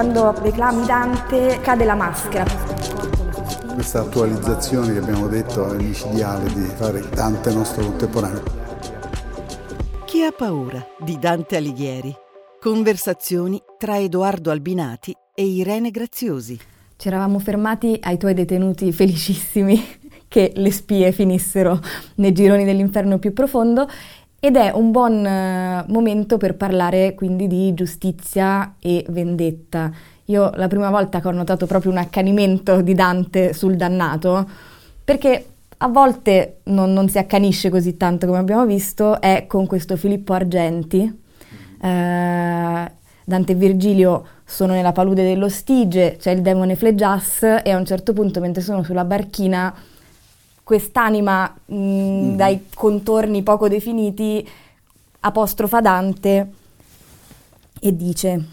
Quando reclami Dante cade la maschera. Questa attualizzazione che abbiamo detto è micidiale di fare Dante nostro contemporaneo. Chi ha paura di Dante Alighieri? Conversazioni tra Edoardo Albinati e Irene Graziosi. Ci eravamo fermati ai tuoi detenuti felicissimi che le spie finissero nei gironi dell'inferno più profondo ed è un buon eh, momento per parlare quindi di giustizia e vendetta. Io la prima volta che ho notato proprio un accanimento di Dante sul dannato, perché a volte non, non si accanisce così tanto come abbiamo visto, è con questo Filippo Argenti. Eh, Dante e Virgilio sono nella palude dello Stige, c'è il demone Flegias e a un certo punto mentre sono sulla barchina quest'anima mh, mm. dai contorni poco definiti apostrofa Dante e dice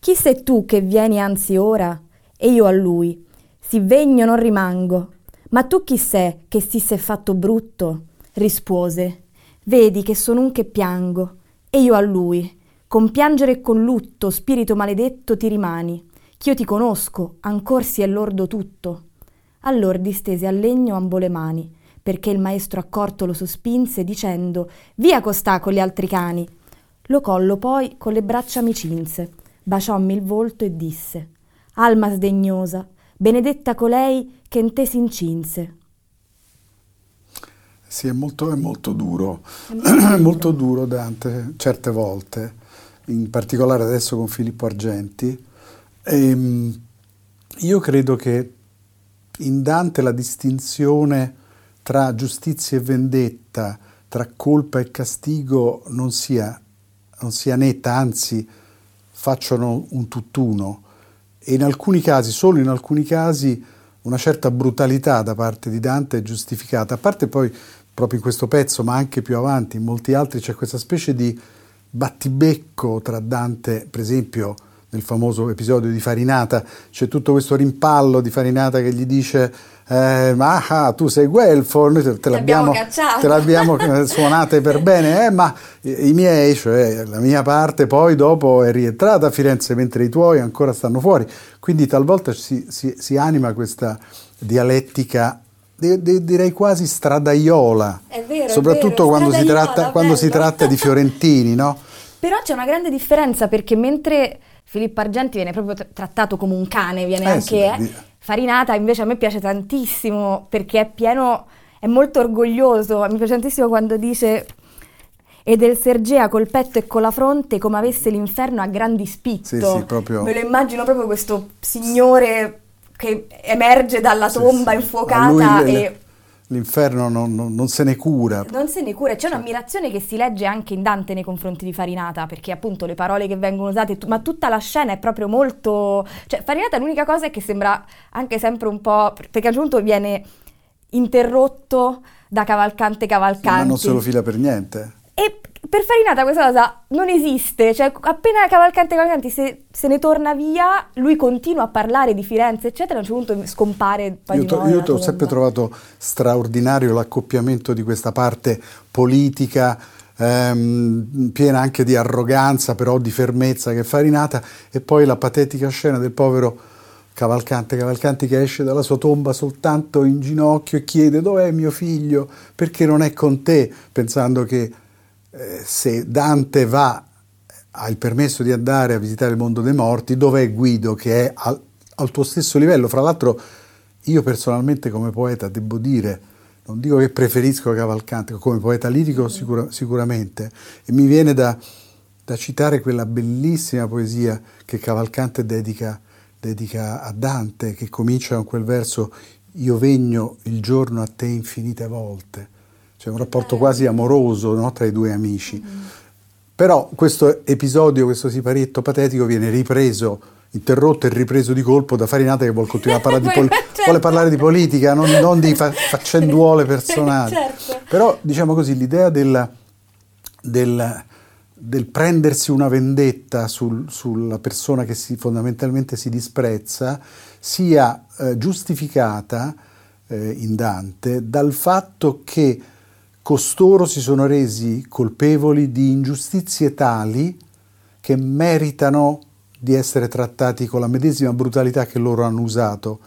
Chi sei tu che vieni anzi ora? E io a lui, si vegno non rimango. Ma tu chi sei che si sei fatto brutto? Rispose, vedi che sono un che piango. E io a lui, con piangere e con lutto, spirito maledetto, ti rimani, ch'io ti conosco, ancor si è lordo tutto. Allor distese al legno ambo le mani, perché il maestro accorto lo sospinse, dicendo Via costà con gli altri cani. Lo collo poi con le braccia mi cinse, baciommi il volto e disse Alma sdegnosa, benedetta colei che in te si incinse. Sì, è molto, è molto duro, è molto, molto duro Dante, certe volte in particolare adesso con Filippo Argenti. E, ehm, io credo che in Dante la distinzione tra giustizia e vendetta, tra colpa e castigo non sia, non sia netta, anzi facciano un tutt'uno. E in alcuni casi, solo in alcuni casi, una certa brutalità da parte di Dante è giustificata. A parte poi, proprio in questo pezzo, ma anche più avanti, in molti altri, c'è questa specie di battibecco tra Dante, per esempio nel famoso episodio di Farinata, c'è tutto questo rimpallo di Farinata che gli dice eh, ma ah, tu sei Guelfo, noi te, te l'abbiamo, te l'abbiamo suonate per bene, eh, ma i miei, cioè la mia parte, poi dopo è rientrata a Firenze mentre i tuoi ancora stanno fuori. Quindi talvolta si, si, si anima questa dialettica direi quasi stradaiola, vero, soprattutto vero, quando, si tratta, quando si tratta, di fiorentini, no? Però c'è una grande differenza perché mentre Filippo Argenti viene proprio trattato come un cane, viene eh, anche sì, eh, Farinata, invece a me piace tantissimo perché è pieno, è molto orgoglioso, mi piace tantissimo quando dice e del Sergea col petto e con la fronte come avesse l'inferno a grandi spitto. Sì, sì, proprio... Me lo immagino proprio questo signore che emerge dalla tomba sì, infuocata e... L'inferno non, non, non, se ne cura. Non se ne cura, c'è un'ammirazione che si legge anche in Dante nei confronti di Farinata, perché appunto le parole che vengono usate, ma tutta la scena è proprio molto... Cioè Farinata l'unica cosa è che sembra anche sempre un po'... perché a un punto viene interrotto da Cavalcante Cavalcanti. Sì, ma non se lo fila per niente. E per Farinata questa cosa non esiste, cioè appena Cavalcante Cavalcanti se, se, ne torna via, lui continua a parlare di Firenze, eccetera, a un certo punto scompare io, to, io ho sempre trovato straordinario l'accoppiamento di questa parte politica, ehm, piena anche di arroganza, però di fermezza che è Farinata, e poi la patetica scena del povero Cavalcante, Cavalcanti che esce dalla sua tomba soltanto in ginocchio e chiede dov'è mio figlio, perché non è con te, pensando che eh, se Dante va, ha il permesso di andare a visitare il mondo dei morti, dov'è Guido che è al, al tuo stesso livello? Fra l'altro io personalmente come poeta devo dire, non dico che preferisco Cavalcante, come poeta lirico sicura, sicuramente, e mi viene da, da, citare quella bellissima poesia che Cavalcante dedica, dedica a Dante, che comincia con quel verso Io vegno il giorno a te infinite volte c'è un rapporto quasi amoroso no, tra i due amici. Mm-hmm. Però questo episodio, questo siparietto patetico viene ripreso, interrotto e ripreso di colpo da Farinata che vuole continuare a parlare, di, pol- certo. vuole parlare di politica, non, non di fa- faccenduole personali. certo. Però diciamo così, l'idea del, del, del prendersi una vendetta sul, sulla persona che si, fondamentalmente si disprezza sia eh, giustificata eh, in Dante dal fatto che costoro si sono resi colpevoli di ingiustizie tali che meritano di essere trattati con la medesima brutalità che loro hanno usato,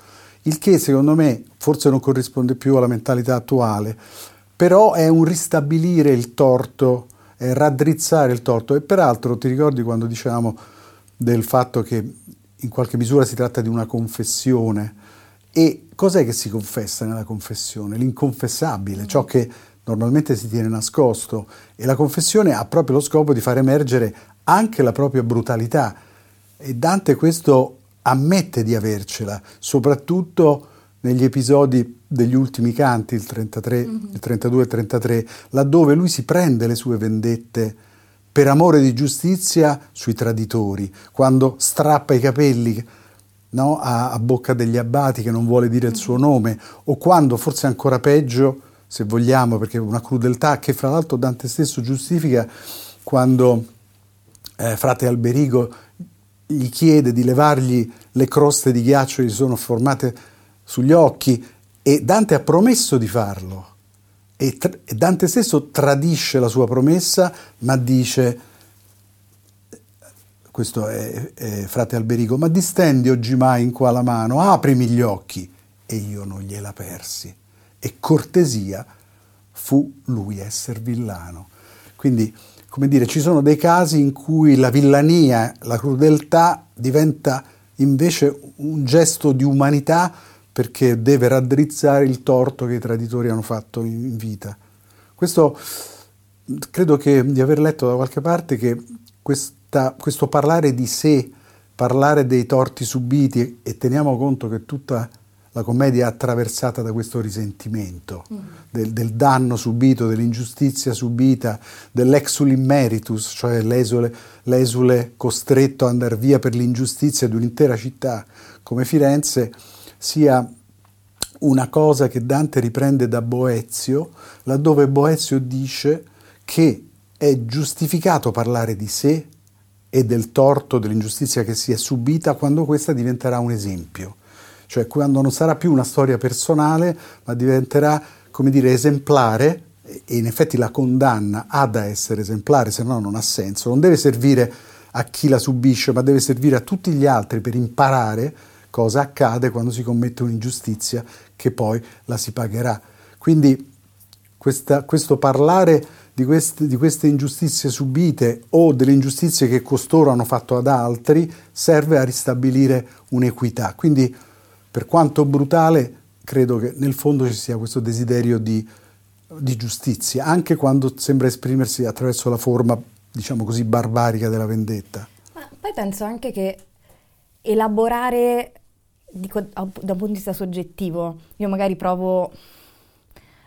il che secondo me forse non corrisponde più alla mentalità attuale, però è un ristabilire il torto, è raddrizzare il torto e peraltro ti ricordi quando dicevamo del fatto che in qualche misura si tratta di una confessione e cos'è che si confessa nella confessione? L'inconfessabile, ciò che normalmente si tiene nascosto e la confessione ha proprio lo scopo di far emergere anche la propria brutalità e Dante questo ammette di avercela, soprattutto negli episodi degli ultimi canti, il, 33, mm-hmm. il 32 e il 33, laddove lui si prende le sue vendette per amore di giustizia sui traditori, quando strappa i capelli no, a, a, bocca degli abbati che non vuole dire il suo nome, o quando, forse ancora peggio, se vogliamo, perché è una crudeltà che fra l'altro Dante stesso giustifica quando eh, frate Alberigo gli chiede di levargli le croste di ghiaccio che gli sono formate sugli occhi e Dante ha promesso di farlo. E, Dante stesso tradisce la sua promessa ma dice questo è, è frate Alberigo ma distendi oggi mai in qua la mano aprimi gli occhi. E io non gliela persi e cortesia fu lui esser villano quindi come dire, ci sono dei casi in cui la villania, la crudeltà diventa invece un gesto di umanità perché deve raddrizzare il torto che i traditori hanno fatto in vita. Questo credo che, di aver letto da qualche parte che questa, questo parlare di sé, parlare dei torti subiti e teniamo conto che tutta la commedia è attraversata da questo risentimento, mm. del, del, danno subito, dell'ingiustizia subita, dell'exul immeritus, cioè l'esule, l'esule costretto ad andare via per l'ingiustizia di un'intera città come Firenze, sia una cosa che Dante riprende da Boezio, laddove Boezio dice che è giustificato parlare di sé e del torto, dell'ingiustizia che si è subita quando questa diventerà un esempio cioè quando non sarà più una storia personale, ma diventerà, come dire, esemplare, e in effetti la condanna ha da essere esemplare, se no non ha senso, non deve servire a chi la subisce, ma deve servire a tutti gli altri per imparare cosa accade quando si commette un'ingiustizia che poi la si pagherà. Quindi questa, questo parlare di queste, di queste, ingiustizie subite o delle ingiustizie che costoro hanno fatto ad altri serve a ristabilire un'equità. Quindi per quanto brutale, credo che nel fondo ci sia questo desiderio di, di giustizia, anche quando sembra esprimersi attraverso la forma, diciamo così, barbarica della vendetta. Ma poi penso anche che elaborare dico, da un punto di vista soggettivo, io magari provo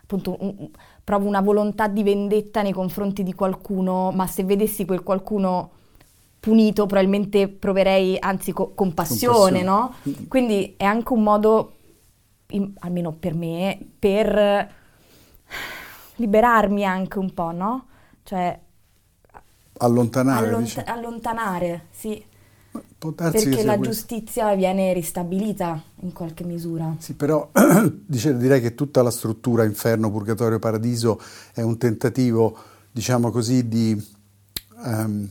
appunto un, provo una volontà di vendetta nei confronti di qualcuno, ma se vedessi quel qualcuno punito, probabilmente proverei anzi co- compassione, compassione, no? Quindi è anche un modo, in, almeno per me, per liberarmi anche un po', no? Cioè allontanare, allont- allontanare, sì. Perché la giustizia viene ristabilita in qualche misura. Sì, però direi che tutta la struttura inferno, purgatorio, paradiso è un tentativo, diciamo così, di um,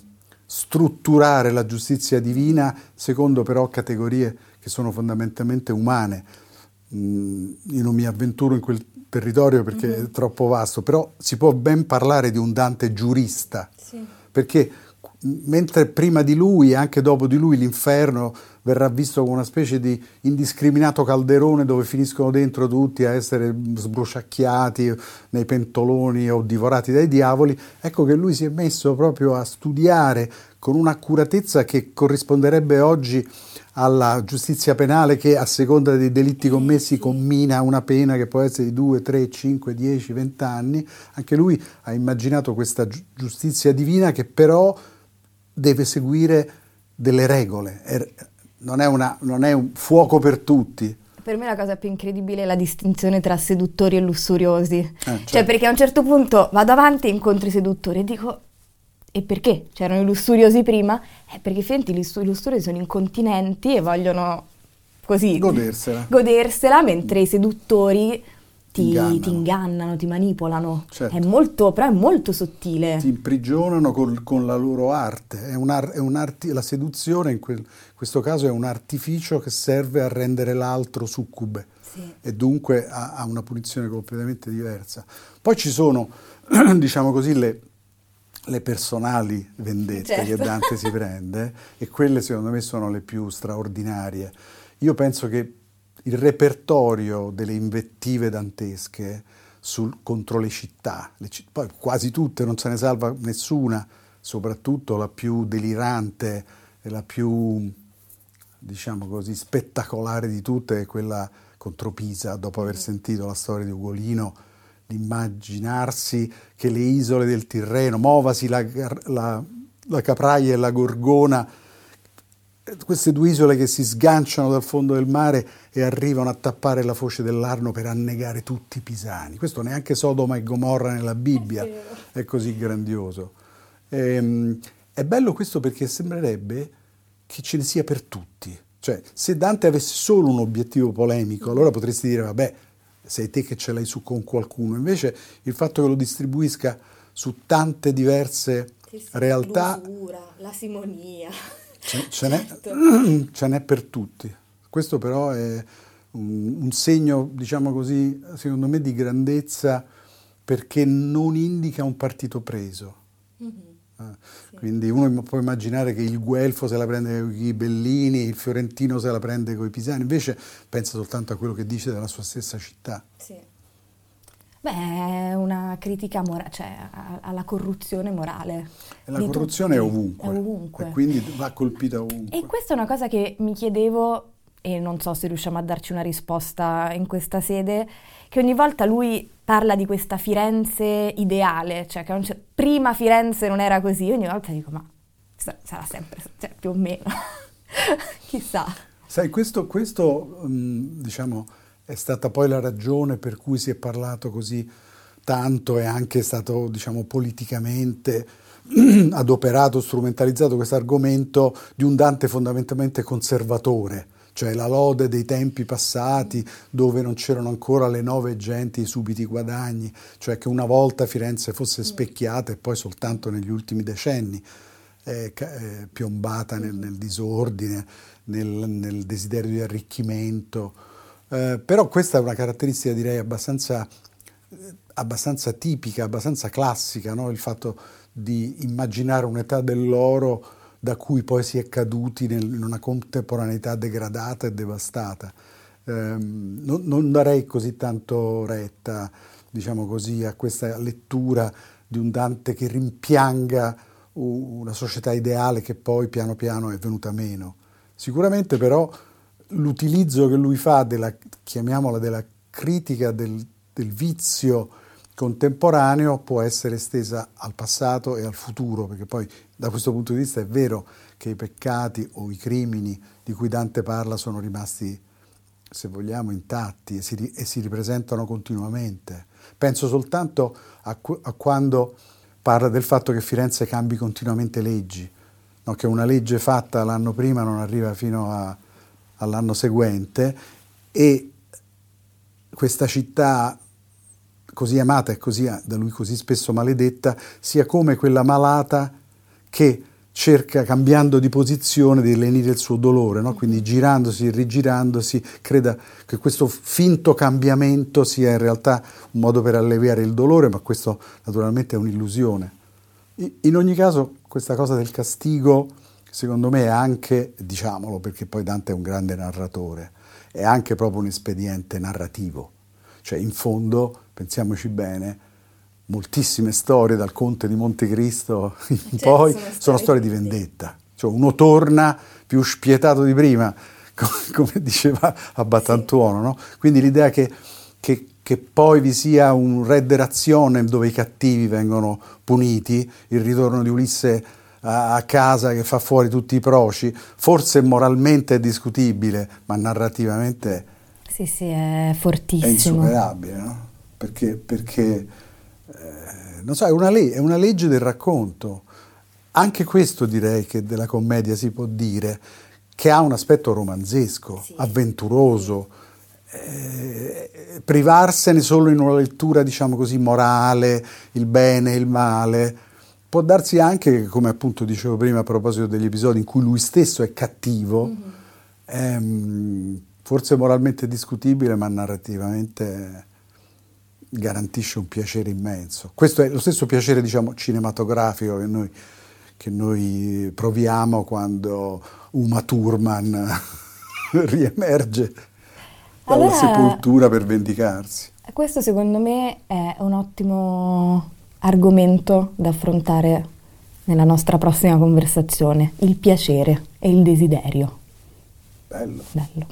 strutturare la giustizia divina secondo però categorie che sono fondamentalmente umane. Mm, io non mi avventuro in quel territorio perché mm-hmm. è troppo vasto, però si può ben parlare di un Dante giurista, sì. perché mentre prima di lui e anche dopo di lui l'inferno verrà visto come una specie di indiscriminato calderone dove finiscono dentro tutti a essere sbruciacchiati nei pentoloni o divorati dai diavoli, ecco che lui si è messo proprio a studiare con un'accuratezza che corrisponderebbe oggi alla giustizia penale che a seconda dei delitti commessi commina una pena che può essere di 2, 3, 5, 10, 20 anni. Anche lui ha immaginato questa giustizia divina che però deve seguire delle regole, non è, una, non è un fuoco per tutti. Per me la cosa più incredibile è la distinzione tra seduttori e lussuriosi. Eh, cioè, certo. Cioè, perché a un certo punto vado avanti e incontro i seduttori e dico, e perché? C'erano i lussuriosi prima? Eh, perché finti i lussuriosi sono incontinenti e vogliono così godersela. godersela, mentre i seduttori ti ingannano, ti, ingannano, ti manipolano. Certo. È molto, però è molto sottile. Ti imprigionano col, con la loro arte. È un, è un arti, la seduzione in, quel, questo caso è un artificio che serve a rendere l'altro succube sì. e dunque ha, ha, una punizione completamente diversa. Poi ci sono, diciamo così, le, le personali vendette certo. che Dante si prende e quelle secondo me sono le più straordinarie. Io penso che il repertorio delle invettive dantesche sul, contro le città, le, poi quasi tutte, non se ne salva nessuna, soprattutto la più delirante e la più, diciamo così, spettacolare di tutte è quella contro Pisa, dopo aver sentito la storia di Ugolino, l'immaginarsi che le isole del Tirreno, muovasi la, la, la Capraia e la Gorgona, queste due isole che si sganciano dal fondo del mare e arrivano a tappare la foce dell'Arno per annegare tutti i pisani. Questo neanche Sodoma e Gomorra nella Bibbia è così grandioso. Ehm, è bello questo perché sembrerebbe che ce ne sia per tutti. Cioè, se Dante avesse solo un obiettivo polemico, allora potresti dire, vabbè, sei te che ce l'hai su con qualcuno. Invece il fatto che lo distribuisca su tante diverse realtà... L'usura, la simonia. Ce, ce, certo. n'è, ce, n'è, per tutti. Questo però è un, un, segno, diciamo così, secondo me di grandezza perché non indica un partito preso. Mm-hmm. Ah, sì. Quindi uno può immaginare che il Guelfo se la prende con i Bellini, il Fiorentino se la prende con i Pisani, invece pensa soltanto a quello che dice della sua stessa città. Sì. Beh, è una critica mora- cioè, alla corruzione morale. E la corruzione è ovunque, è ovunque. E quindi va colpita ovunque. E questa è una cosa che mi chiedevo, e non so se riusciamo a darci una risposta in questa sede, che ogni volta lui parla di questa Firenze ideale, cioè che c- prima Firenze non era così, ogni volta dico ma sarà sempre, cioè, più o meno, chissà. Sai, questo, questo diciamo è stata poi la ragione per cui si è parlato così tanto e anche stato, diciamo, politicamente adoperato, strumentalizzato questo argomento di un Dante fondamentalmente conservatore, cioè la lode dei tempi passati dove non c'erano ancora le nove genti i subiti guadagni, cioè che una volta Firenze fosse specchiata e poi soltanto negli ultimi decenni eh, eh, piombata nel, nel disordine, nel, nel desiderio di arricchimento. Eh, però questa è una caratteristica direi abbastanza, abbastanza tipica, abbastanza classica, no? il fatto di immaginare un'età dell'oro da cui poi si è caduti nel, in una contemporaneità degradata e devastata. Eh, non, non, darei così tanto retta, diciamo così, a questa lettura di un Dante che rimpianga una società ideale che poi piano piano è venuta meno. Sicuramente però l'utilizzo che lui fa della, chiamiamola, della critica del, del vizio contemporaneo può essere estesa al passato e al futuro, perché poi da questo punto di vista è vero che i peccati o i crimini di cui Dante parla sono rimasti, se vogliamo, intatti e si, e si ripresentano continuamente. Penso soltanto a, a, quando parla del fatto che Firenze cambi continuamente leggi, no? che una legge fatta l'anno prima non arriva fino a, all'anno seguente e questa città così amata e così, da lui così spesso maledetta sia come quella malata che cerca, cambiando di posizione, di lenire il suo dolore, no? quindi girandosi rigirandosi, creda che questo finto cambiamento sia in realtà un modo per alleviare il dolore, ma questo naturalmente è un'illusione. In ogni caso, questa cosa del castigo secondo me è anche, diciamolo perché poi Dante è un grande narratore, è anche proprio un espediente narrativo. Cioè in fondo, pensiamoci bene, moltissime storie dal conte di Montecristo in cioè, poi sono, sono storie di vendetta. Cioè uno torna più spietato di prima, come diceva Abbatantuono. No? Quindi l'idea che, che, che, poi vi sia un redderazione dove i cattivi vengono puniti, il ritorno di Ulisse a casa che fa fuori tutti i proci, forse moralmente è discutibile, ma narrativamente sì, sì, è fortissimo. È insuperabile, no? Perché, perché eh, non so, è una, le- è una legge del racconto. Anche questo direi che della commedia si può dire, che ha un aspetto romanzesco, sì. avventuroso, eh, privarsene solo in una lettura, diciamo così, morale, il bene e il male. Può darsi anche, come appunto dicevo prima a proposito degli episodi in cui lui stesso è cattivo, mm-hmm. ehm, forse moralmente discutibile, ma narrativamente garantisce un piacere immenso. Questo è lo stesso piacere, diciamo, cinematografico che noi, che noi proviamo quando Uma Thurman riemerge dalla allora, sepoltura per vendicarsi. Questo secondo me è un ottimo argomento da affrontare nella nostra prossima conversazione, il piacere e il desiderio. Bello. Bello.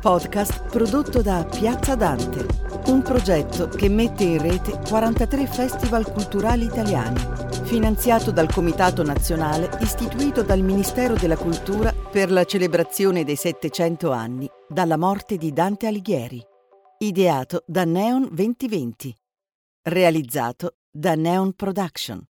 Podcast prodotto da Piazza Dante, un progetto che mette in rete 43 festival culturali italiani, finanziato dal Comitato Nazionale istituito dal Ministero della Cultura per la celebrazione dei 700 anni dalla morte di Dante Alighieri. Ideato da Neon 2020. Realizzato da Neon Production.